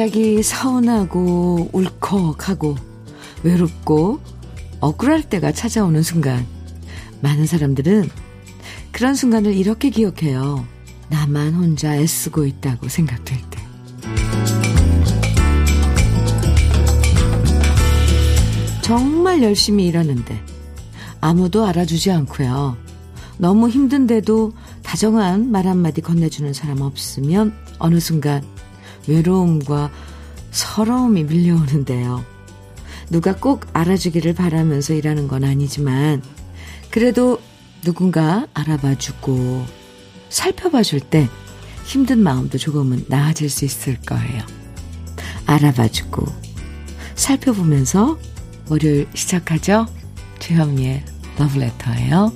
갑자기 서운하고 울컥하고 외롭고 억울할 때가 찾아오는 순간 많은 사람들은 그런 순간을 이렇게 기억해요. 나만 혼자 애쓰고 있다고 생각될 때. 정말 열심히 일하는데 아무도 알아주지 않고요. 너무 힘든데도 다정한 말 한마디 건네주는 사람 없으면 어느 순간 외로움과 서러움이 밀려오는데요. 누가 꼭 알아주기를 바라면서 일하는 건 아니지만 그래도 누군가 알아봐주고 살펴봐줄 때 힘든 마음도 조금은 나아질 수 있을 거예요. 알아봐주고 살펴보면서 월요일 시작하죠? 주현미의 러브레터예요.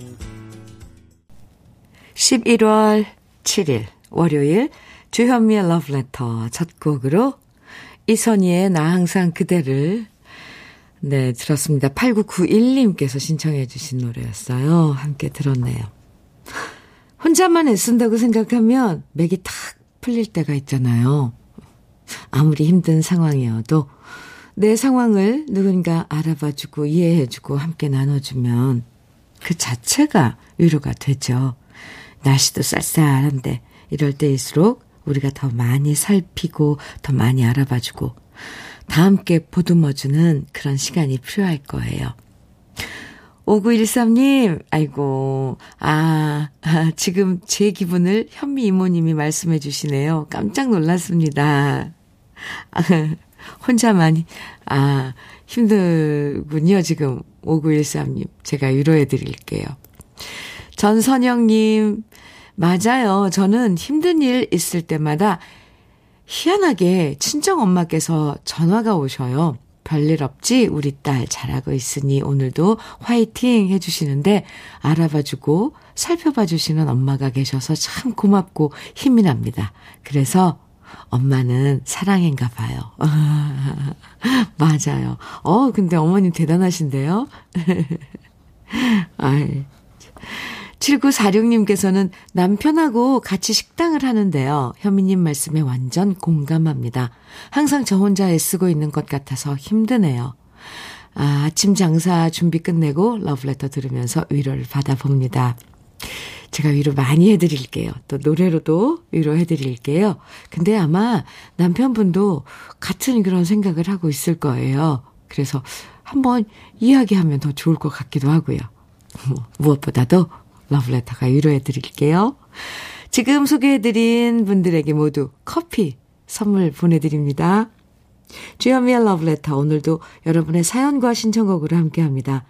11월 7일 월요일 주현미의 러브레터 첫 곡으로 이선희의 나 항상 그대를 네 들었습니다. 8991님께서 신청해 주신 노래였어요. 함께 들었네요. 혼자만 애쓴다고 생각하면 맥이 탁 풀릴 때가 있잖아요. 아무리 힘든 상황이어도 내 상황을 누군가 알아봐주고 이해해주고 함께 나눠주면 그 자체가 위로가 되죠. 날씨도 쌀쌀한데 이럴 때일수록 우리가 더 많이 살피고 더 많이 알아봐주고 다 함께 보듬어주는 그런 시간이 필요할 거예요. 5913님, 아이고, 아, 아, 지금 제 기분을 현미 이모님이 말씀해 주시네요. 깜짝 놀랐습니다. 아, 혼자만, 아, 힘들군요, 지금. 5913님. 제가 위로해 드릴게요. 전선영님, 맞아요. 저는 힘든 일 있을 때마다 희한하게 친정 엄마께서 전화가 오셔요. 별일 없지? 우리 딸 잘하고 있으니 오늘도 화이팅 해주시는데 알아봐주고 살펴봐주시는 엄마가 계셔서 참 고맙고 힘이 납니다. 그래서 엄마는 사랑인가 봐요. 맞아요. 어, 근데 어머님 대단하신데요? 아이. 7946님께서는 남편하고 같이 식당을 하는데요. 현미님 말씀에 완전 공감합니다. 항상 저 혼자 애쓰고 있는 것 같아서 힘드네요. 아, 아침 장사 준비 끝내고 러브레터 들으면서 위로를 받아봅니다. 제가 위로 많이 해드릴게요. 또 노래로도 위로해드릴게요. 근데 아마 남편분도 같은 그런 생각을 하고 있을 거예요. 그래서 한번 이야기하면 더 좋을 것 같기도 하고요. 뭐, 무엇보다도 러브레터가 위로해 드릴게요. 지금 소개해드린 분들에게 모두 커피 선물 보내드립니다. 주현미의 러브레터 오늘도 여러분의 사연과 신청곡으로 함께합니다.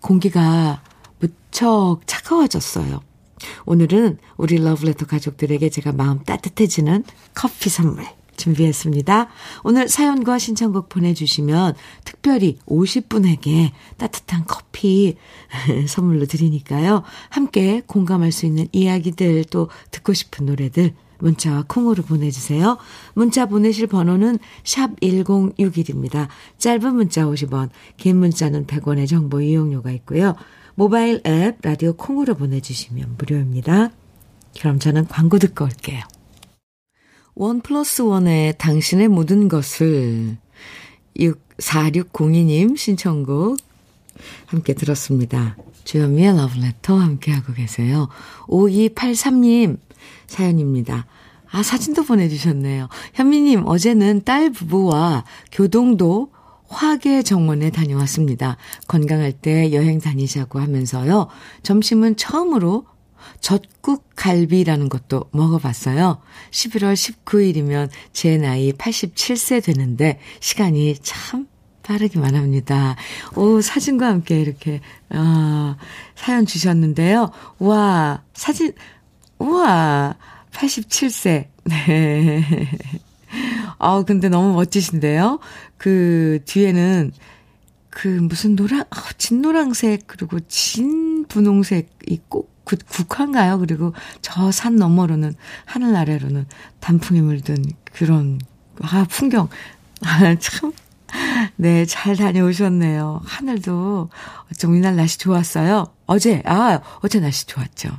공기가 무척 차가워졌어요. 오늘은 우리 러브레터 가족들에게 제가 마음 따뜻해지는 커피 선물 준비했습니다. 오늘 사연과 신청곡 보내주시면 특별히 50분에게 따뜻한 커피 선물로 드리니까요. 함께 공감할 수 있는 이야기들 또 듣고 싶은 노래들 문자와 콩으로 보내주세요. 문자 보내실 번호는 샵 1061입니다. 짧은 문자 50원, 긴 문자는 100원의 정보 이용료가 있고요. 모바일 앱 라디오 콩으로 보내주시면 무료입니다. 그럼 저는 광고 듣고 올게요. 원 플러스 원의 당신의 모든 것을 4602님 신청곡 함께 들었습니다. 주현미의 러브레터 함께하고 계세요. 5283님 사연입니다. 아, 사진도 보내주셨네요. 현미님, 어제는 딸 부부와 교동도 화계 정원에 다녀왔습니다. 건강할 때 여행 다니자고 하면서요. 점심은 처음으로 젖국 갈비라는 것도 먹어봤어요. 11월 19일이면 제 나이 87세 되는데 시간이 참 빠르기만 합니다. 오, 사진과 함께 이렇게, 아, 사연 주셨는데요. 와, 사진, 우와, 87세. 네. 아, 근데 너무 멋지신데요? 그 뒤에는 그 무슨 노랑, 어, 진노랑색, 그리고 진 분홍색이 꼭 그, 국화인가요? 그리고 저 산 너머로는, 하늘 아래로는 단풍이 물든 그런, 아, 풍경. 아, 참. 네, 잘 다녀오셨네요. 하늘도 좀 이날 날씨 좋았어요. 어제, 아, 어제 날씨 좋았죠.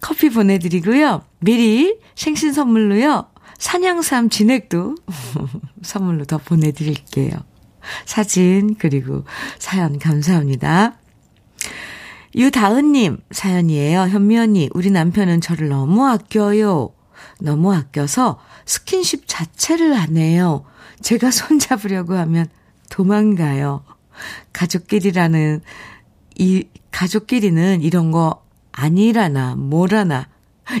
커피 보내드리고요. 미리 생신 선물로요. 산양삼 진액도 선물로 더 보내드릴게요. 사진, 그리고 사연 감사합니다. 유다은님 사연이에요. 현미 언니, 우리 남편은 저를 너무 아껴요. 너무 아껴서 스킨십 자체를 안 해요. 제가 손잡으려고 하면 도망가요. 가족끼리라는, 이, 가족끼리는 이런 거 아니라나, 뭐라나.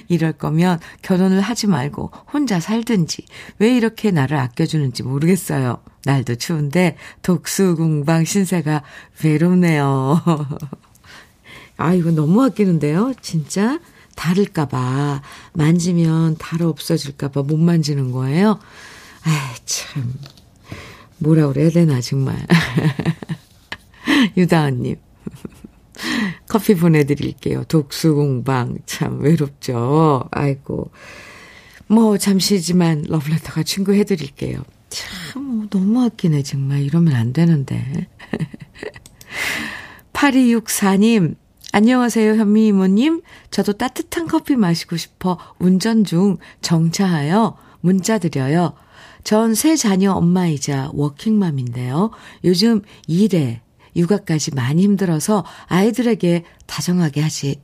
이럴 거면 결혼을 하지 말고 혼자 살든지 왜 이렇게 나를 아껴주는지 모르겠어요. 날도 추운데 독수궁방 신세가 외롭네요. 아, 이거 너무 아끼는데요? 진짜? 다를까봐. 만지면 달 없어질까봐 못 만지는 거예요? 아 참. 뭐라 그래야 되나, 정말. 유다은님. 커피 보내드릴게요. 독수 공방. 참 외롭죠. 아이고. 뭐, 잠시지만 러브레터가 친구해드릴게요. 참, 너무 아끼네, 정말. 이러면 안 되는데. 8264님, 안녕하세요, 현미 이모님. 저도 따뜻한 커피 마시고 싶어 운전 중 정차하여 문자 드려요. 전 세 자녀 엄마이자 워킹맘인데요. 요즘 일에 육아까지 많이 힘들어서 아이들에게 다정하게 하지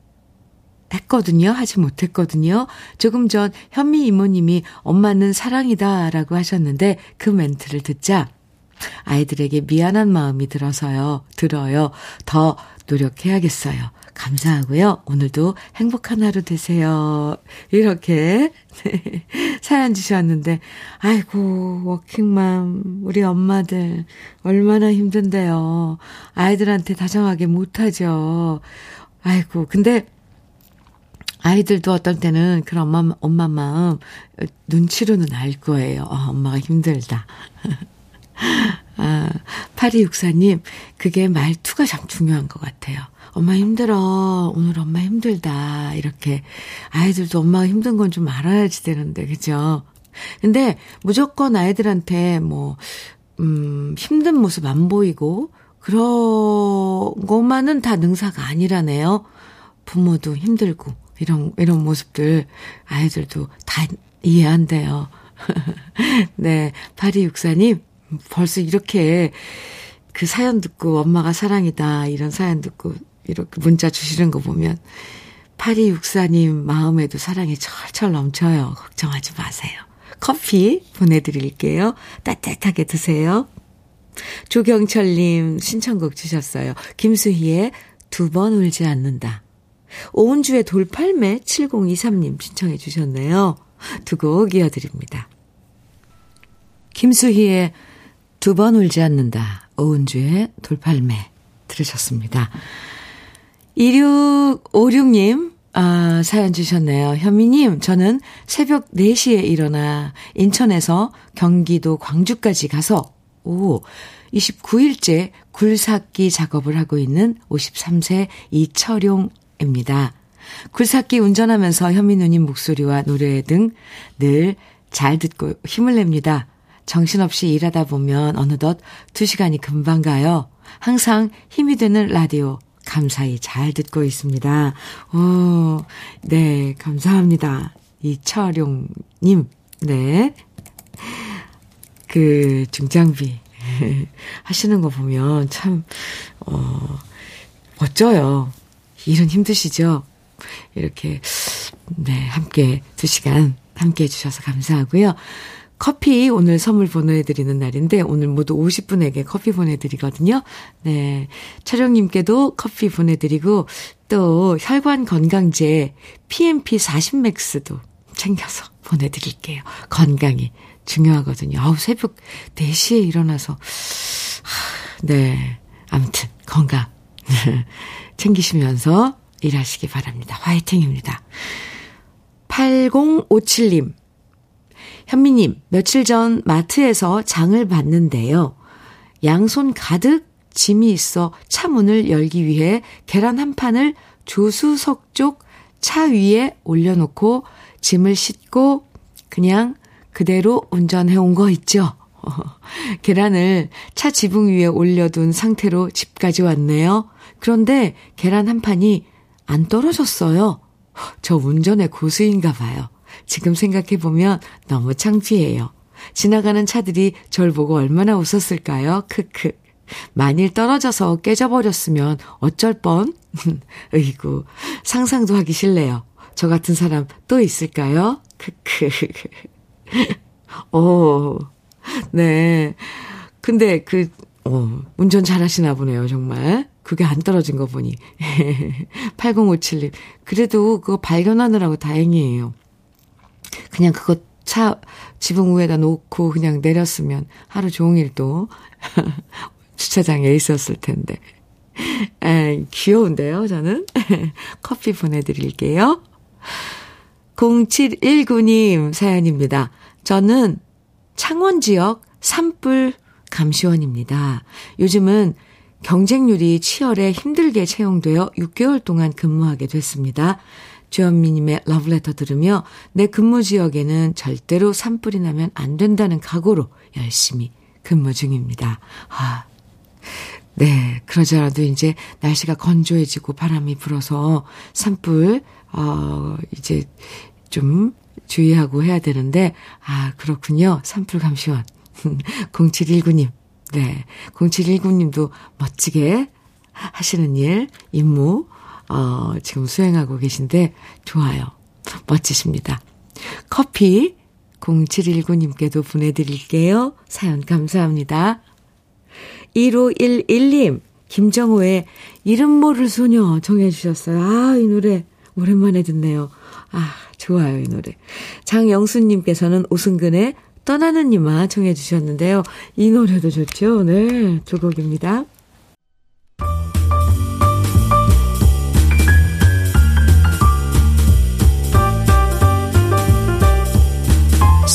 했거든요. 하지 못했거든요. 조금 전 현미 이모님이 엄마는 사랑이다 라고 하셨는데 그 멘트를 듣자 아이들에게 미안한 마음이 들어서요. 들어요. 더 노력해야겠어요. 감사하고요. 오늘도 행복한 하루 되세요. 이렇게 네, 사연 주셨는데 아이고 워킹맘 우리 엄마들 얼마나 힘든데요. 아이들한테 다정하게 못하죠. 아이고 근데 아이들도 어떤 때는 그런 엄마, 엄마 마음 눈치로는 알 거예요. 아, 엄마가 힘들다. 아, 8264님, 그게 말투가 참 중요한 것 같아요. 엄마 힘들어. 오늘 엄마 힘들다. 이렇게. 아이들도 엄마가 힘든 건 좀 알아야지 되는데, 그죠? 근데 무조건 아이들한테 뭐, 음, 힘든 모습 안 보이고, 그런 것만은 다 능사가 아니라네요. 부모도 힘들고, 이런, 이런 모습들 아이들도 다 이해한대요. 네. 8264님, 벌써 이렇게 그 사연 듣고 엄마가 사랑이다 이런 사연 듣고 이렇게 문자 주시는 거 보면 8264님 마음에도 사랑이 철철 넘쳐요. 걱정하지 마세요. 커피 보내드릴게요. 따뜻하게 드세요. 조경철님 신청곡 주셨어요. 김수희의 두 번 울지 않는다. 오은주의 돌팔매 7023님 신청해 주셨네요. 두 곡 이어드립니다. 김수희의 두 번 울지 않는다. 오은주의 돌팔매 들으셨습니다. 2656님, 아, 사연 주셨네요. 현미님, 저는 새벽 4시에 일어나 인천에서 경기도 광주까지 가서, 오, 29일째 굴삭기 작업을 하고 있는 53세 이철용입니다. 굴삭기 운전하면서 현미 누님 목소리와 노래 등 늘 잘 듣고 힘을 냅니다. 정신없이 일하다 보면 어느덧 2시간이 금방 가요. 항상 힘이 되는 라디오 감사히 잘 듣고 있습니다. 오, 네, 감사합니다. 이철용님, 네. 그, 중장비 하시는 거 보면 참, 어, 멋져요. 일은 힘드시죠? 이렇게, 네, 함께 두 시간 함께 해주셔서 감사하고요. 커피 오늘 선물 보내드리는 날인데 오늘 모두 50분에게 커피 보내드리거든요. 네. 촬영님께도 커피 보내드리고 또 혈관 건강제 PMP 40맥스도 챙겨서 보내드릴게요. 건강이 중요하거든요. 아우, 새벽 4시에 일어나서. 네. 아무튼 건강 챙기시면서 일하시기 바랍니다. 화이팅입니다. 8057님. 현미님, 며칠 전 마트에서 장을 봤는데요. 양손 가득 짐이 있어 차 문을 열기 위해 계란 한 판을 조수석 쪽 차 위에 올려놓고 짐을 싣고 그냥 그대로 운전해 온 거 있죠. 계란을 차 지붕 위에 올려둔 상태로 집까지 왔네요. 그런데 계란 한 판이 안 떨어졌어요. 저 운전의 고수인가 봐요. 지금 생각해보면 너무 창피해요. 지나가는 차들이 절 보고 얼마나 웃었을까요? 크크. 만일 떨어져서 깨져버렸으면 어쩔 뻔? 으이구, 상상도 하기 싫네요. 저 같은 사람 또 있을까요? 크크. 오, 네. 근데 그, 어, 운전 잘 하시나 보네요, 정말. 그게 안 떨어진 거 보니. 8057님. 그래도 그거 발견하느라고 다행이에요. 그냥 그거 차 지붕 위에다 놓고 그냥 내렸으면 하루 종일 또 주차장에 있었을 텐데. 에, 귀여운데요, 저는? 커피 보내드릴게요. 0719님 사연입니다. 저는 창원 지역 산불 감시원입니다. 요즘은 경쟁률이 치열해 힘들게 채용되어 6개월 동안 근무하게 됐습니다. 주현미님의 러브레터 들으며 내 근무 지역에는 절대로 산불이 나면 안 된다는 각오로 열심히 근무 중입니다. 아, 네. 그러지 않아도 이제 날씨가 건조해지고 바람이 불어서 산불, 어, 이제 좀 주의하고 해야 되는데, 아, 그렇군요. 산불 감시원. 0719님. 네. 0719님도 멋지게 하시는 일, 임무, 어, 지금 수행하고 계신데 좋아요. 멋지십니다. 커피 0719님께도 보내드릴게요. 사연 감사합니다. 1511님, 김정호의 이름 모를 소녀 정해주셨어요. 아, 이 노래 오랜만에 듣네요. 아, 좋아요, 이 노래. 장영수님께서는 오승근의 떠나는 이마 청해주셨는데요. 이 노래도 좋죠? 네, 두 곡입니다.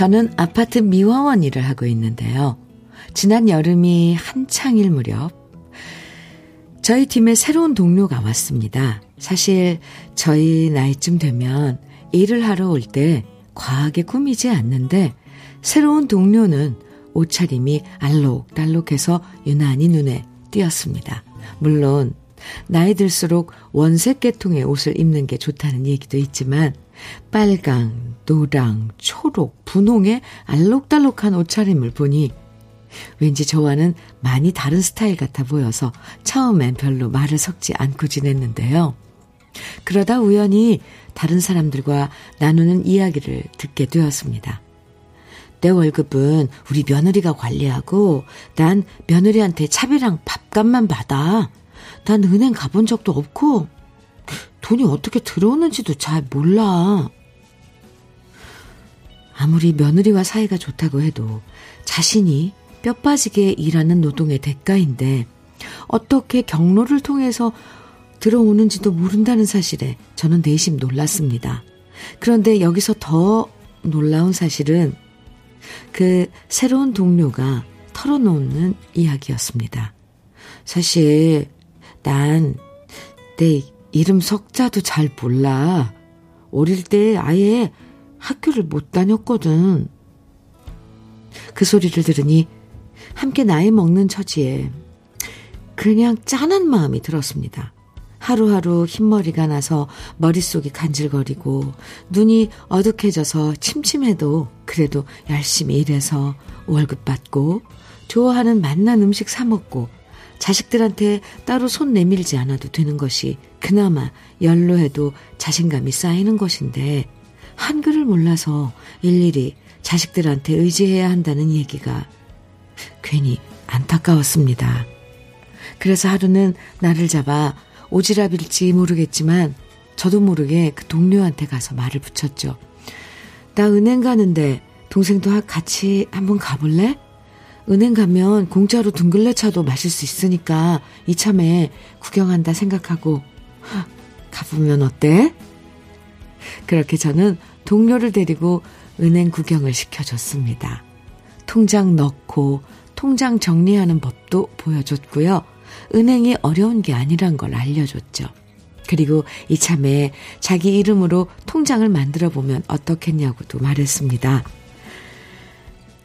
저는 아파트 미화원 일을 하고 있는데요. 지난 여름이 한창일 무렵 저희 팀에 새로운 동료가 왔습니다. 사실 저희 나이쯤 되면 일을 하러 올 때 과하게 꾸미지 않는데 새로운 동료는 옷차림이 알록달록해서 유난히 눈에 띄었습니다. 물론 나이 들수록 원색 계통의 옷을 입는 게 좋다는 얘기도 있지만 빨강, 노랑, 초록, 분홍의 알록달록한 옷차림을 보니 왠지 저와는 많이 다른 스타일 같아 보여서 처음엔 별로 말을 섞지 않고 지냈는데요. 그러다 우연히 다른 사람들과 나누는 이야기를 듣게 되었습니다. 내 월급은 우리 며느리가 관리하고 난 며느리한테 차비랑 밥값만 받아. 난 은행 가본 적도 없고 돈이 어떻게 들어오는지도 잘 몰라. 아무리 며느리와 사이가 좋다고 해도 자신이 뼈 빠지게 일하는 노동의 대가인데 어떻게 경로를 통해서 들어오는지도 모른다는 사실에 저는 내심 놀랐습니다. 그런데 여기서 더 놀라운 사실은 그 새로운 동료가 털어놓는 이야기였습니다. 사실 난 내 이름 석자도 잘 몰라. 어릴 때 아예 학교를 못 다녔거든. 그 소리를 들으니 함께 나이 먹는 처지에 그냥 짠한 마음이 들었습니다. 하루하루 흰머리가 나서 머릿속이 간질거리고 눈이 어둑해져서 침침해도 그래도 열심히 일해서 월급 받고 좋아하는 맛난 음식 사 먹고 자식들한테 따로 손 내밀지 않아도 되는 것이 그나마 연로해도 자신감이 쌓이는 것인데 한글을 몰라서 일일이 자식들한테 의지해야 한다는 얘기가 괜히 안타까웠습니다. 그래서 하루는 나를 잡아 오지랖일지 모르겠지만 저도 모르게 그 동료한테 가서 말을 붙였죠. 나 은행 가는데 동생도 같이 한번 가볼래? 은행 가면 공짜로 둥글레 차도 마실 수 있으니까 이참에 구경한다 생각하고 가보면 어때? 그렇게 저는 동료를 데리고 은행 구경을 시켜줬습니다. 통장 넣고 통장 정리하는 법도 보여줬고요. 은행이 어려운 게 아니란 걸 알려줬죠. 그리고 이참에 자기 이름으로 통장을 만들어 보면 어떻겠냐고도 말했습니다.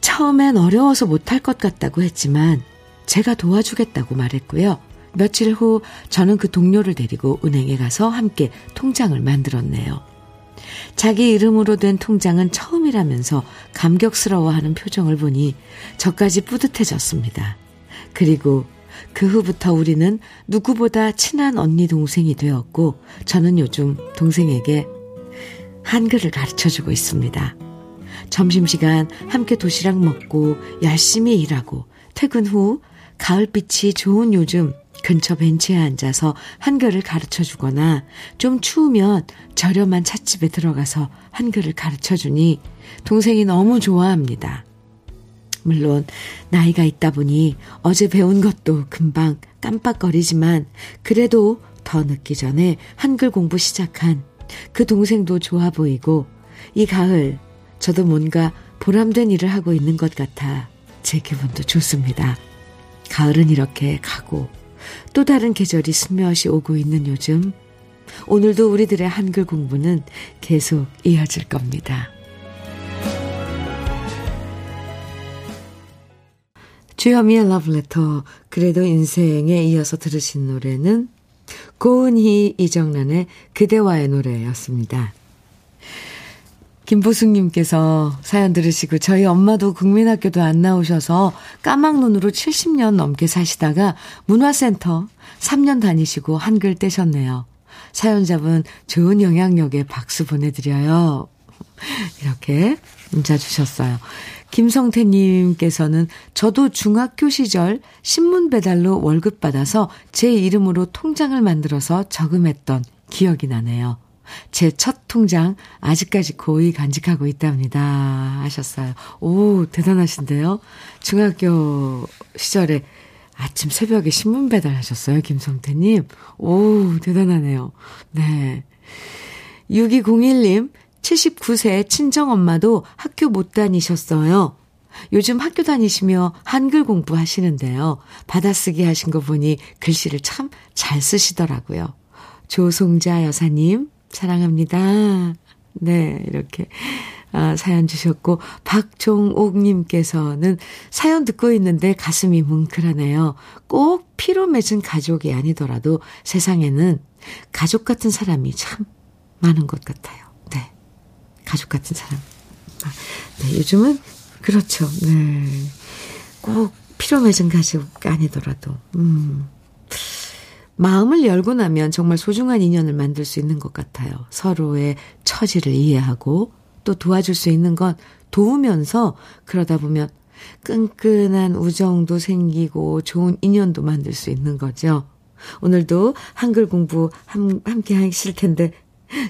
처음엔 어려워서 못할 것 같다고 했지만 제가 도와주겠다고 말했고요. 며칠 후 저는 그 동료를 데리고 은행에 가서 함께 통장을 만들었네요. 자기 이름으로 된 통장은 처음이라면서 감격스러워하는 표정을 보니 저까지 뿌듯해졌습니다. 그리고 그 후부터 우리는 누구보다 친한 언니 동생이 되었고 저는 요즘 동생에게 한글을 가르쳐 주고 있습니다. 점심시간 함께 도시락 먹고 열심히 일하고 퇴근 후 가을빛이 좋은 요즘 근처 벤치에 앉아서 한글을 가르쳐 주거나 좀 추우면 저렴한 찻집에 들어가서 한글을 가르쳐 주니 동생이 너무 좋아합니다. 물론 나이가 있다 보니 어제 배운 것도 금방 깜빡거리지만 그래도 더 늦기 전에 한글 공부 시작한 그 동생도 좋아 보이고 이 가을 저도 뭔가 보람된 일을 하고 있는 것 같아 제 기분도 좋습니다. 가을은 이렇게 가고 또 다른 계절이 스며시 오고 있는 요즘 오늘도 우리들의 한글 공부는 계속 이어질 겁니다. 주현미의 러브레터 그래도 인생에 이어서 들으신 노래는 고은희 이정란의 그대와의 노래였습니다. 김보숙님께서 사연 들으시고 저희 엄마도 국민학교도 안 나오셔서 까막 눈으로 70년 넘게 사시다가 문화센터 3년 다니시고 한글 떼셨네요. 사연자분 좋은 영향력에 박수 보내드려요. 이렇게 문자 주셨어요. 김성태님께서는 저도 중학교 시절 신문 배달로 월급 받아서 제 이름으로 통장을 만들어서 저금했던 기억이 나네요. 제 첫 통장 아직까지 고이 간직하고 있답니다. 하셨어요. 오, 대단하신데요? 중학교 시절에 아침 새벽에 신문 배달하셨어요, 김성태님. 오, 대단하네요. 네. 6201님, 79세 친정엄마도 학교 못 다니셨어요. 요즘 학교 다니시며 한글 공부하시는데요. 받아쓰기 하신 거 보니 글씨를 참 잘 쓰시더라고요. 조송자 여사님, 사랑합니다. 네, 이렇게 아, 사연 주셨고, 박종옥님께서는 사연 듣고 있는데 가슴이 뭉클하네요. 꼭 피로 맺은 가족이 아니더라도 세상에는 가족 같은 사람이 참 많은 것 같아요. 네. 가족 같은 사람. 아, 네, 요즘은 그렇죠. 네. 꼭 피로 맺은 가족 아니더라도, 음. 마음을 열고 나면 정말 소중한 인연을 만들 수 있는 것 같아요. 서로의 처지를 이해하고 또 도와줄 수 있는 건 도우면서 그러다 보면 끈끈한 우정도 생기고 좋은 인연도 만들 수 있는 거죠. 오늘도 한글 공부 함, 함께 하실 텐데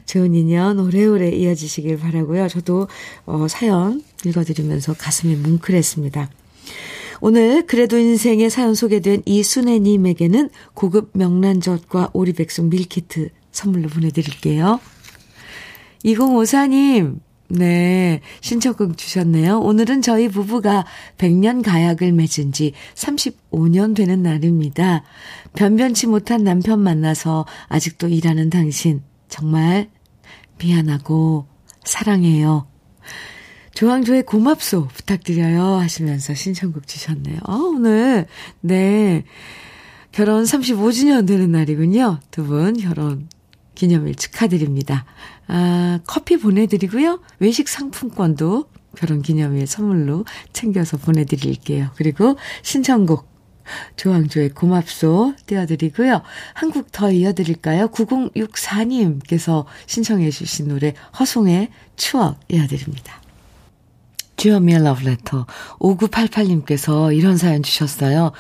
좋은 인연 오래오래 이어지시길 바라고요. 저도 어, 사연 읽어드리면서 가슴이 뭉클했습니다. 오늘 그래도 인생의 사연 소개된 이순애님에게는 고급 명란젓과 오리백숙 밀키트 선물로 보내드릴게요. 2054님, 네, 신청곡 주셨네요. 오늘은 저희 부부가 100년 가약을 맺은 지 35년 되는 날입니다. 변변치 못한 남편 만나서 아직도 일하는 당신, 정말 미안하고 사랑해요. 조항조의 고맙소 부탁드려요 하시면서 신청곡 주셨네요. 어, 오늘, 네. 결혼 35주년 되는 날이군요. 두 분 결혼 기념일 축하드립니다. 아, 커피 보내드리고요. 외식 상품권도 결혼 기념일 선물로 챙겨서 보내드릴게요. 그리고 신청곡 조항조의 고맙소 띄워드리고요. 한곡더 이어드릴까요? 9064님께서 신청해 주신 노래 허송의 추억 이어드립니다. 주현미의 러브레터 5988님께서 이런 사연 주셨어요.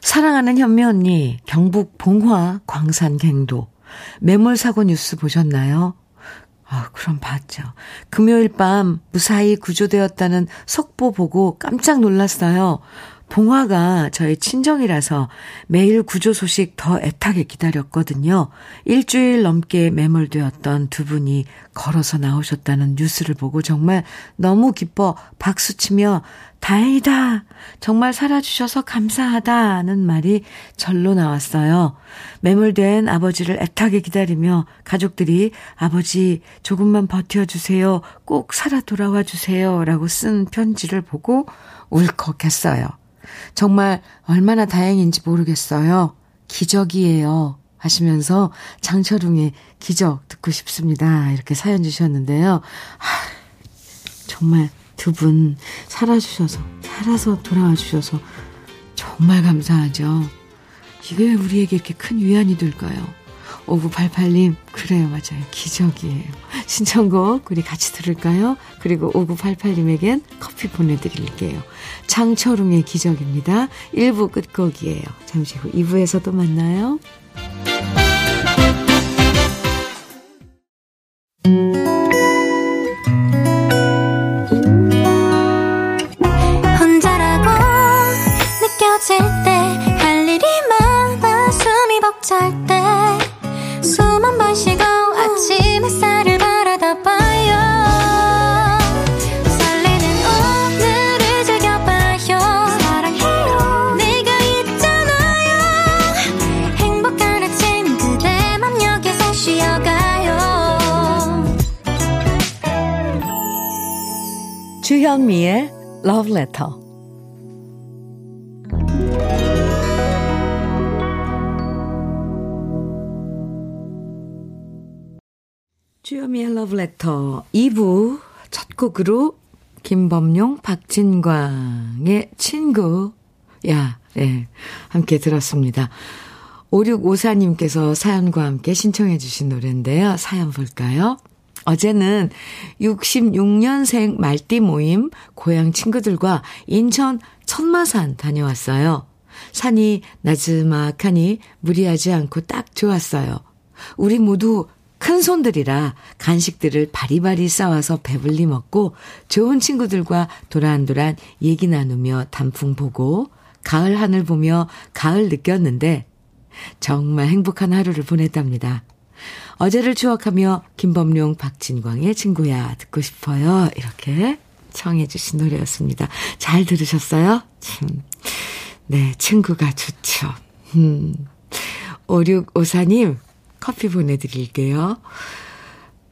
사랑하는 현미 언니, 경북 봉화 광산 갱도 매몰 사고 뉴스 보셨나요? 아, 그럼 봤죠. 금요일 밤 무사히 구조되었다는 속보 보고 깜짝 놀랐어요. 봉화가 저의 친정이라서 매일 구조 소식 더 애타게 기다렸거든요. 일주일 넘게 매몰되었던 두 분이 걸어서 나오셨다는 뉴스를 보고 정말 너무 기뻐 박수치며 다행이다. 정말 살아주셔서 감사하다는 말이 절로 나왔어요. 매몰된 아버지를 애타게 기다리며 가족들이 아버지 조금만 버텨주세요. 꼭 살아 돌아와 주세요. 라고 쓴 편지를 보고 울컥했어요. 정말 얼마나 다행인지 모르겠어요. 기적이에요. 하시면서 장철웅의 기적 듣고 싶습니다. 이렇게 사연 주셨는데요. 하, 정말 두 분 살아주셔서, 살아서 돌아와 주셔서 정말 감사하죠. 이게 왜 우리에게 이렇게 큰 위안이 될까요? 5988님, 그래요, 맞아요. 기적이에요. 신청곡, 우리 같이 들을까요? 그리고 5988님에겐 커피 보내드릴게요. 장철웅의 기적입니다. 1부 끝곡이에요. 잠시 후 2부에서 도 만나요. 주현미의 Love Letter. 주현미의 Love Letter 2부 첫 곡으로 김범용, 박진광의 친구. 야, 네. 함께 들었습니다. 5654님께서 사연과 함께 신청해 주신 노래인데요. 사연 볼까요? 어제는 66년생 말띠 모임 고향 친구들과 인천 천마산 다녀왔어요. 산이 나즈막하니 무리하지 않고 딱 좋았어요. 우리 모두 큰 손들이라 간식들을 바리바리 싸와서 배불리 먹고 좋은 친구들과 도란도란 얘기 나누며 단풍 보고 가을 하늘 보며 가을 느꼈는데 정말 행복한 하루를 보냈답니다. 어제를 추억하며 김범용, 박진광의 친구야 듣고 싶어요. 이렇게 청해 주신 노래였습니다. 잘 들으셨어요? 참. 네, 친구가 좋죠. 음. 5654님, 커피 보내드릴게요.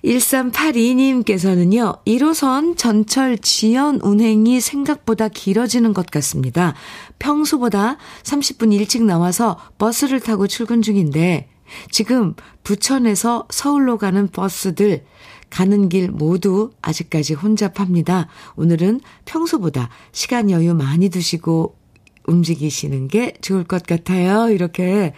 1382님께서는요, 1호선 전철 지연 운행이 생각보다 길어지는 것 같습니다. 평소보다 30분 일찍 나와서 버스를 타고 출근 중인데, 지금 부천에서 서울로 가는 버스들 가는 길 모두 아직까지 혼잡합니다. 오늘은 평소보다 시간 여유 많이 두시고 움직이시는 게 좋을 것 같아요. 이렇게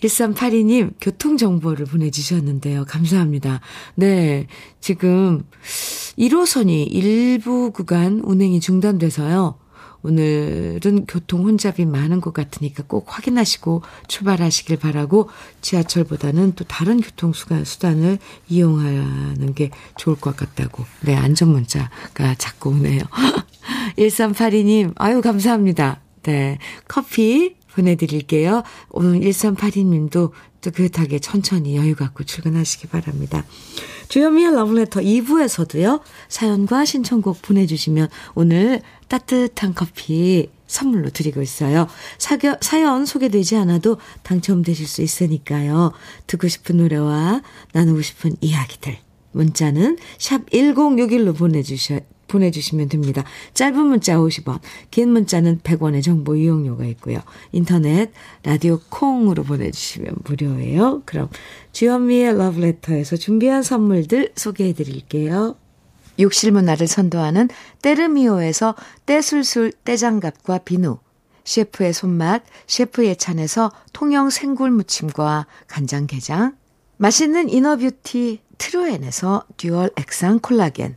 1382님 교통정보를 보내주셨는데요. 감사합니다. 네. 지금 1호선이 일부 구간 운행이 중단돼서요. 오늘은 교통 혼잡이 많은 것 같으니까 꼭 확인하시고 출발하시길 바라고 지하철보다는 또 다른 교통수단을 이용하는 게 좋을 것 같다고. 네, 안전문자가 자꾸 오네요. 1382님, 아유, 감사합니다. 네, 커피 보내드릴게요. 오늘 1382님도 뜨뜻하게 천천히 여유 갖고 출근하시기 바랍니다. 주현미의 러브레터 2부에서도요, 사연과 신청곡 보내주시면 오늘 따뜻한 커피 선물로 드리고 있어요. 사겨, 사연 소개되지 않아도 당첨되실 수 있으니까요. 듣고 싶은 노래와 나누고 싶은 이야기들. 문자는 샵 1061로 보내주셔, 보내주시면 됩니다. 짧은 문자 50원, 긴 문자는 100원의 정보 이용료가 있고요. 인터넷, 라디오 콩으로 보내주시면 무료예요. 그럼 주현미의 러브레터에서 준비한 선물들 소개해 드릴게요. 욕실 문화를 선도하는 때르미오에서 때술술 때장갑과 비누, 셰프의 손맛, 셰프 예찬에서 통영 생굴 무침과 간장게장, 맛있는 inner beauty 트루엔에서 dual 액상 콜라겐,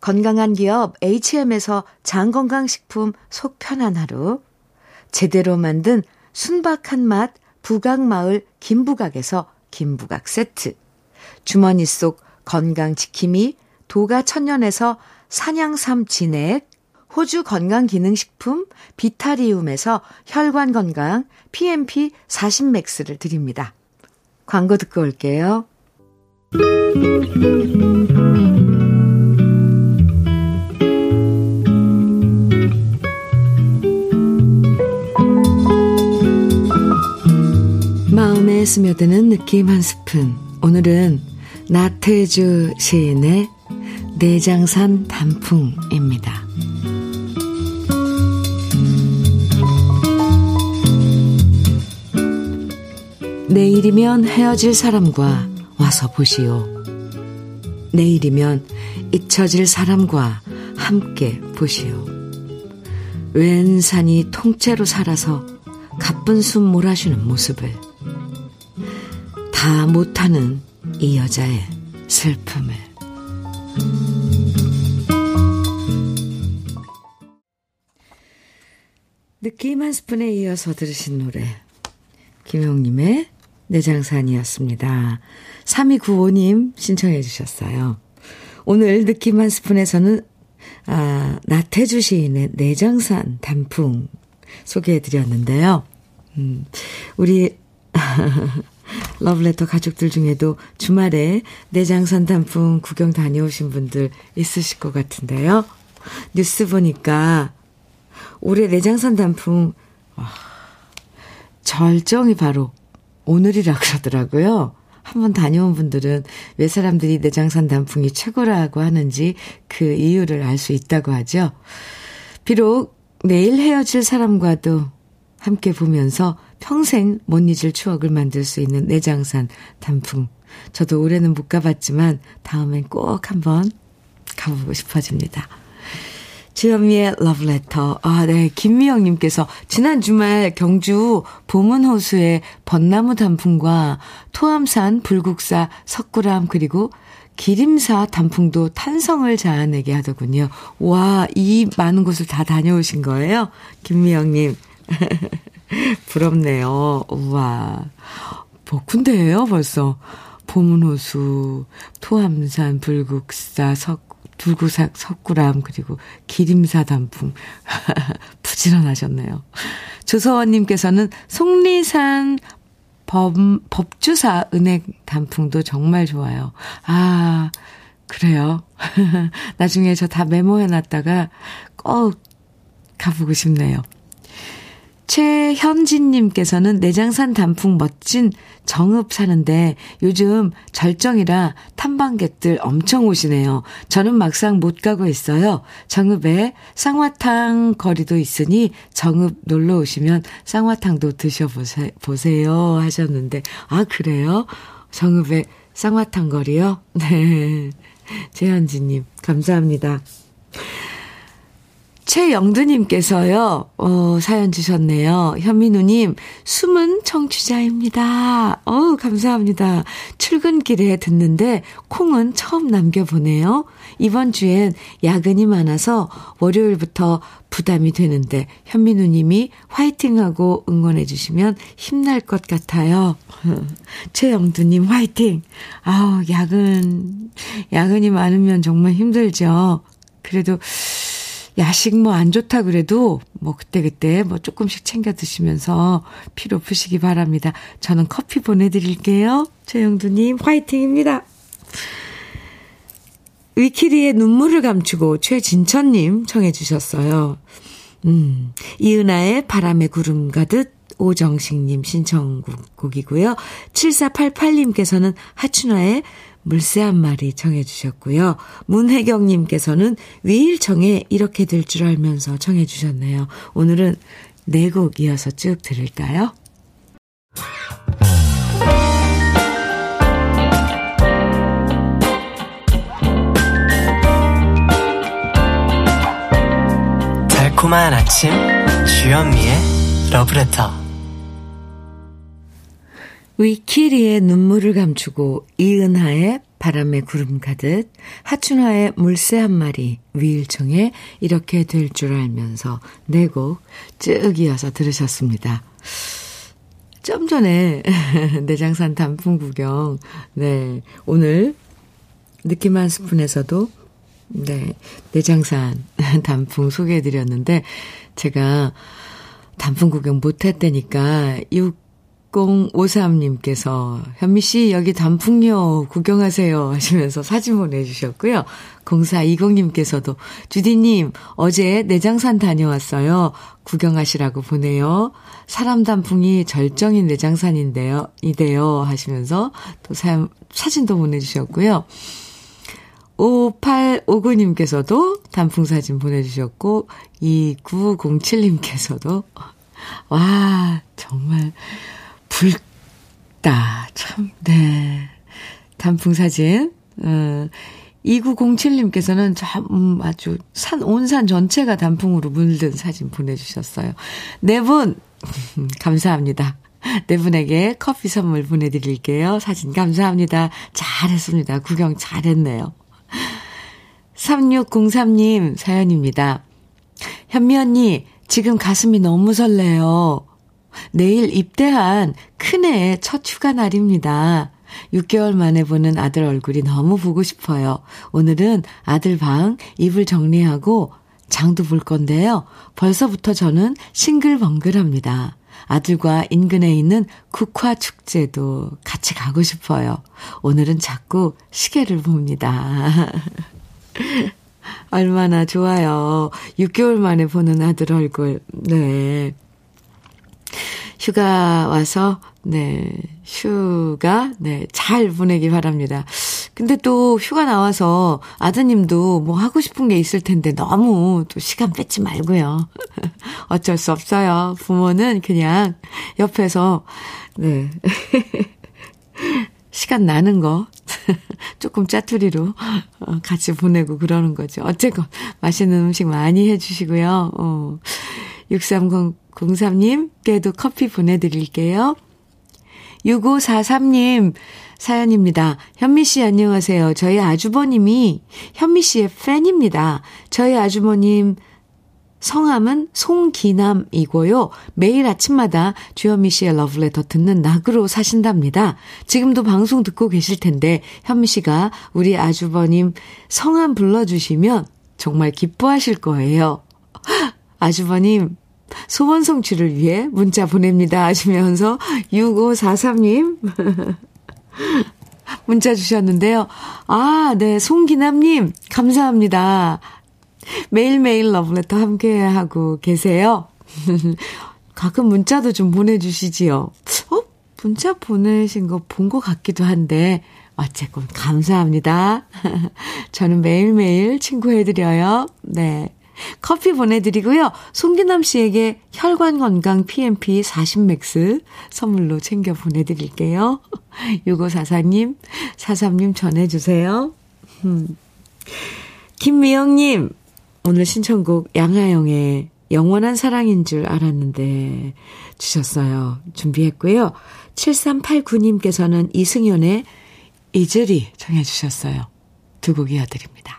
건강한 기업 H&M에서 장건강식품 속 편한 하루, 제대로 만든 순박한 맛 부각마을 김부각에서 김부각 세트, 주머니 속 건강지킴이 도가천년에서 산양삼 진액, 호주 건강기능식품 비타리움에서 혈관건강 PMP 40맥스를 드립니다. 광고 듣고 올게요. 스며드는 느낌 한 스푼. 오늘은 나태주 시인의 내장산 단풍입니다. 내일이면 헤어질 사람과 와서 보시오. 내일이면 잊혀질 사람과 함께 보시오. 웬 산이 통째로 살아서 가쁜 숨 몰아쉬는 모습을 다 못하는 이 여자의 슬픔을 느낌 한 스푼에 이어서 들으신 노래 김용님의 내장산이었습니다. 3295님 신청해 주셨어요. 오늘 느낌 한 스푼에서는 아, 나태주 시인의 내장산 단풍 소개해 드렸는데요. 음, 우리 러브레터 가족들 중에도 주말에 내장산 단풍 구경 다녀오신 분들 있으실 것 같은데요. 뉴스 보니까 올해 내장산 단풍 와, 절정이 바로 오늘이라 그러더라고요. 한번 다녀온 분들은 왜 사람들이 내장산 단풍이 최고라고 하는지 그 이유를 알 수 있다고 하죠. 비록 내일 헤어질 사람과도 함께 보면서 평생 못 잊을 추억을 만들 수 있는 내장산 단풍. 저도 올해는 못 가봤지만 다음엔 꼭 한번 가보고 싶어집니다. 주현미의 러브레터. 아, 네. 김미영님께서 지난 주말 경주 보문호수의 벚나무 단풍과 토암산 불국사 석굴암 그리고 기림사 단풍도 탄성을 자아내게 하더군요. 와, 이 많은 곳을 다 다녀오신 거예요? 김미영님. 부럽네요. 우와. 뭐, 군데예요 벌써. 보문호수, 토암산, 불국사, 석, 불구삭, 석굴암, 그리고 기림사 단풍. 부지런하셨네요. 조서원님께서는 속리산 법, 법주사 은행 단풍도 정말 좋아요. 아, 그래요. 나중에 저 다 메모해놨다가 꼭 가보고 싶네요. 최현진님께서는 내장산 단풍 멋진 정읍 사는데 요즘 절정이라 탐방객들 엄청 오시네요. 저는 막상 못 가고 있어요. 정읍에 쌍화탕 거리도 있으니 정읍 놀러 오시면 쌍화탕도 드셔보세요 하셨는데, 아, 그래요? 정읍에 쌍화탕 거리요? 네. 최현진님, 감사합니다. 최영두님께서요, 어, 사연 주셨네요. 현민우님, 숨은 청취자입니다. 어우, 감사합니다. 출근길에 듣는데 콩은 처음 남겨보네요. 이번 주엔 야근이 많아서 월요일부터 부담이 되는데 현민우님이 화이팅하고 응원해주시면 힘날 것 같아요. 최영두님 화이팅! 아우, 야근, 야근이 많으면 정말 힘들죠. 그래도, 야식 뭐 안 좋다 그래도 뭐 그때그때 뭐 조금씩 챙겨 드시면서 피로 푸시기 바랍니다. 저는 커피 보내드릴게요. 최영두님 화이팅입니다. 위키리의 눈물을 감추고 최진천님 청해 주셨어요. 음, 이은아의 바람의 구름 가듯 오정식님 신청곡이고요. 7488님께서는 하춘화의 물새 한 마리 청해 주셨고요. 문혜경님께서는 위일청에 이렇게 될 줄 알면서 청해 주셨네요. 오늘은 네 곡 이어서 쭉 들을까요? 달콤한 아침 주현미의 러브레터 위키리의 눈물을 감추고 이은하의 바람에 구름 가듯 하춘화의 물새 한 마리 위일청에 이렇게 될 줄 알면서 네곡 쭉 이어서 들으셨습니다. 좀 전에 내장산 단풍 구경 네 오늘 느낌 한 스푼에서도 네, 내장산 단풍 소개해드렸는데, 제가 단풍 구경 못했다니까, 6053님께서, 현미 씨, 여기 단풍요, 구경하세요. 하시면서 사진 보내주셨고요. 0420님께서도, 주디님, 어제 내장산 다녀왔어요. 구경하시라고 보내요. 사람 단풍이 절정인 내장산인데요, 이대요. 하시면서 또 사, 사진도 보내주셨고요. 5859님께서도 단풍 사진 보내주셨고, 2907님께서도, 와, 정말, 붉다. 참, 네. 단풍 사진, 어, 2907님께서는 참, 음, 아주 산, 온산 전체가 단풍으로 물든 사진 보내주셨어요. 네 분, 감사합니다. 네 분에게 커피 선물 보내드릴게요. 사진 감사합니다. 잘했습니다. 구경 잘했네요. 3603님 사연입니다. 현미 언니, 지금 가슴이 너무 설레요. 내일 입대한 큰애 첫 휴가 날입니다. 6개월 만에 보는 아들 얼굴이 너무 보고 싶어요. 오늘은 아들 방 이불 정리하고 장도 볼 건데요. 벌써부터 저는 싱글벙글합니다. 아들과 인근에 있는 국화 축제도 같이 가고 싶어요. 오늘은 자꾸 시계를 봅니다. 얼마나 좋아요. 6개월 만에 보는 아들 얼굴. 네. 휴가 와서, 네, 휴가, 네, 잘 보내기 바랍니다. 근데 또 휴가 나와서 아드님도 뭐 하고 싶은 게 있을 텐데 너무 또 시간 뺏지 말고요. 어쩔 수 없어요. 부모는 그냥 옆에서, 네. 시간 나는 거 조금 짜투리로 어, 같이 보내고 그러는 거죠. 어쨌건 맛있는 음식 많이 해주시고요. 어. 6303님께도 커피 보내드릴게요. 6543님 사연입니다. 현미 씨 안녕하세요. 저희 아주버님이 현미 씨의 팬입니다. 저희 아주버님 성함은 송기남이고요. 매일 아침마다 주현미 씨의 러브레터 듣는 낙으로 사신답니다. 지금도 방송 듣고 계실 텐데 현미 씨가 우리 아주버님 성함 불러주시면 정말 기뻐하실 거예요. 아주버님 소원 성취를 위해 문자 보냅니다 하시면서 6543님 문자 주셨는데요. 아, 네, 송기남님 감사합니다. 매일매일 러브레터 함께 하고 계세요. 가끔 문자도 좀 보내주시지요. 어? 문자 보내신 거 본 것 같기도 한데, 어쨌건 감사합니다. 저는 매일매일 친구해드려요. 네. 커피 보내드리고요. 송기남 씨에게 혈관 건강 PMP 40맥스 선물로 챙겨 보내드릴게요. 6544님, 43님 전해주세요. 음. 김미영님, 오늘 신청곡 양하영의 영원한 사랑인 줄 알았는데 주셨어요. 준비했고요. 7389님께서는 이승연의 이즈리 정해 주셨어요. 두 곡 이어드립니다.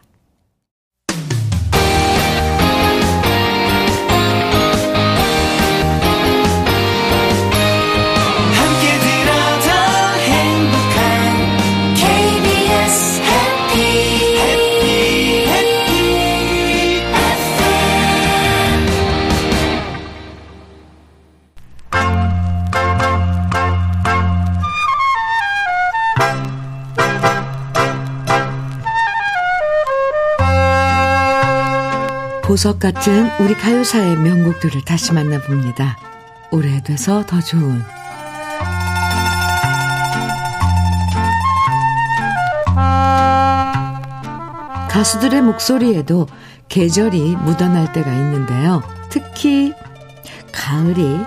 보석 같은 우리 가요사의 명곡들을 다시 만나봅니다. 오래돼서 더 좋은 가수들의 목소리에도 계절이 묻어날 때가 있는데요. 특히 가을이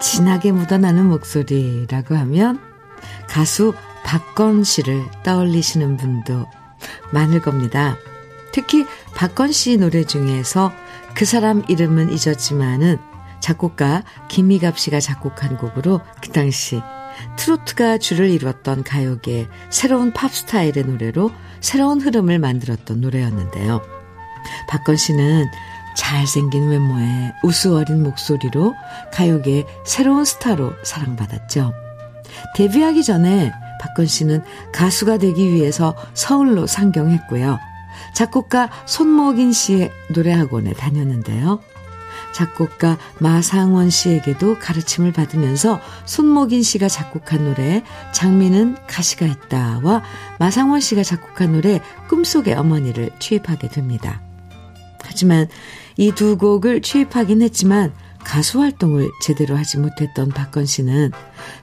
진하게 묻어나는 목소리라고 하면 가수 박건 씨를 떠올리시는 분도 많을 겁니다. 특히 박건 씨 노래 중에서 그 사람 이름은 잊었지만은 작곡가 김희갑 씨가 작곡한 곡으로 그 당시 트로트가 주를 이뤘던 가요계의 새로운 팝 스타일의 노래로 새로운 흐름을 만들었던 노래였는데요. 박건 씨는 잘생긴 외모에 우스어린 목소리로 가요계의 새로운 스타로 사랑받았죠. 데뷔하기 전에 박건 씨는 가수가 되기 위해서 서울로 상경했고요. 작곡가 손목인 씨의 노래학원에 다녔는데요. 작곡가 마상원 씨에게도 가르침을 받으면서 손목인 씨가 작곡한 노래 장미는 가시가 있다와 마상원 씨가 작곡한 노래 꿈속의 어머니를 취입하게 됩니다. 하지만 이 두 곡을 취입하긴 했지만 가수 활동을 제대로 하지 못했던 박건 씨는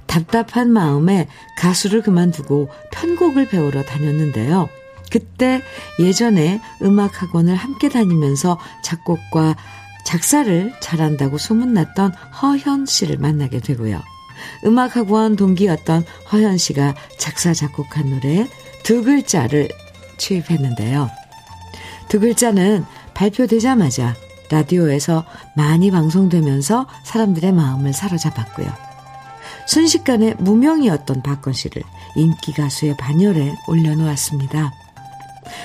답답한 마음에 가수를 그만두고 편곡을 배우러 다녔는데요. 그때 예전에 음악학원을 함께 다니면서 작곡과 작사를 잘한다고 소문났던 허현 씨를 만나게 되고요. 음악학원 동기였던 허현 씨가 작사, 작곡한 노래 두 글자를 취입했는데요. 두 글자는 발표되자마자 라디오에서 많이 방송되면서 사람들의 마음을 사로잡았고요. 순식간에 무명이었던 박건 씨를 인기 가수의 반열에 올려놓았습니다.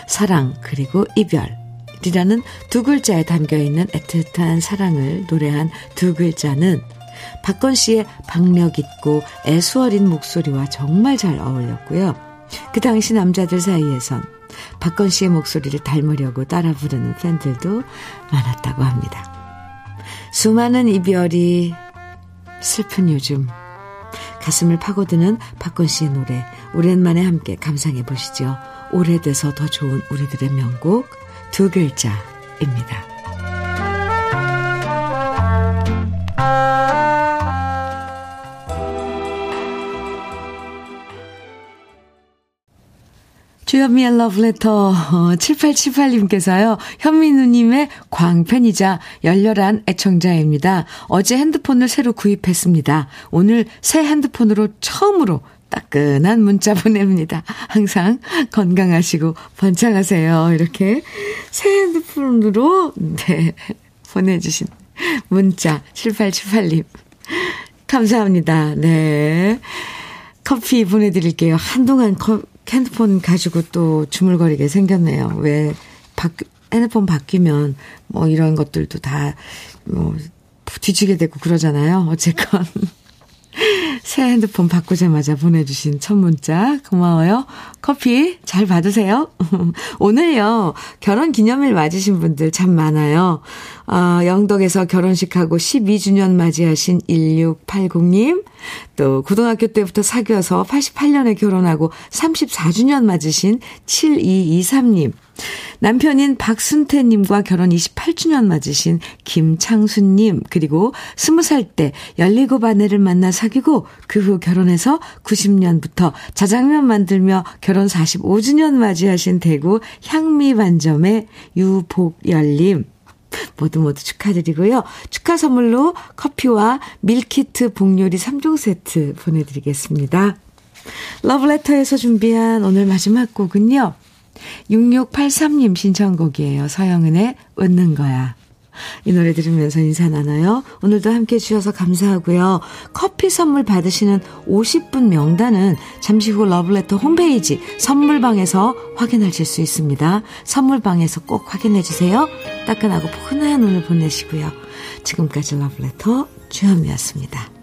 사랑 그리고 이별이라는 두 글자에 담겨 있는 애틋한 사랑을 노래한 두 글자는 박건 씨의 박력 있고 애수어린 목소리와 정말 잘 어울렸고요. 그 당시 남자들 사이에선 박건 씨의 목소리를 닮으려고 따라 부르는 팬들도 많았다고 합니다. 수많은 이별이 슬픈 요즘 가슴을 파고드는 박건 씨의 노래 오랜만에 함께 감상해 보시죠. 오래돼서 더 좋은 우리들의 명곡 두 글자입니다. 주현미의 러브레터 7878님께서요. 현민우님의 광팬이자 열렬한 애청자입니다. 어제 핸드폰을 새로 구입했습니다. 오늘 새 핸드폰으로 처음으로 따끈한 문자 보냅니다. 항상 건강하시고 번창하세요. 이렇게 새 핸드폰으로 네 보내주신 문자 7878님 감사합니다. 네 커피 보내드릴게요. 한동안 커, 핸드폰 가지고 또 주물거리게 생겼네요. 왜 바, 핸드폰 바뀌면 뭐 이런 것들도 다 뭐 뒤지게 되고 그러잖아요. 어쨌건 새 핸드폰 바꾸자마자 보내주신 첫 문자 고마워요. 커피 잘 받으세요. 오늘요 결혼 기념일 맞으신 분들 참 많아요. 어, 영덕에서 결혼식하고 12주년 맞이하신 1680님, 또 고등학교 때부터 사귀어서 88년에 결혼하고 34주년 맞으신 7223님, 남편인 박순태님과 결혼 28주년 맞으신 김창수님, 그리고 20살 때 17아내를 만나 사귀고 그 후 결혼해서 90년부터 자장면 만들며 결혼 45주년 맞이하신 대구 향미반점의 유복열님, 모두 모두 축하드리고요. 축하 선물로 커피와 밀키트 복요리 3종 세트 보내드리겠습니다. 러브레터에서 준비한 오늘 마지막 곡은요. 6683님 신청곡이에요. 서영은의 웃는 거야. 이 노래 들으면서 인사 나눠요. 오늘도 함께 해주셔서 감사하고요. 커피 선물 받으시는 50분 명단은 잠시 후 러브레터 홈페이지 선물방에서 확인하실 수 있습니다. 선물방에서 꼭 확인해주세요. 따끈하고 포근한 오늘 보내시고요. 지금까지 러블레터 주현미였습니다.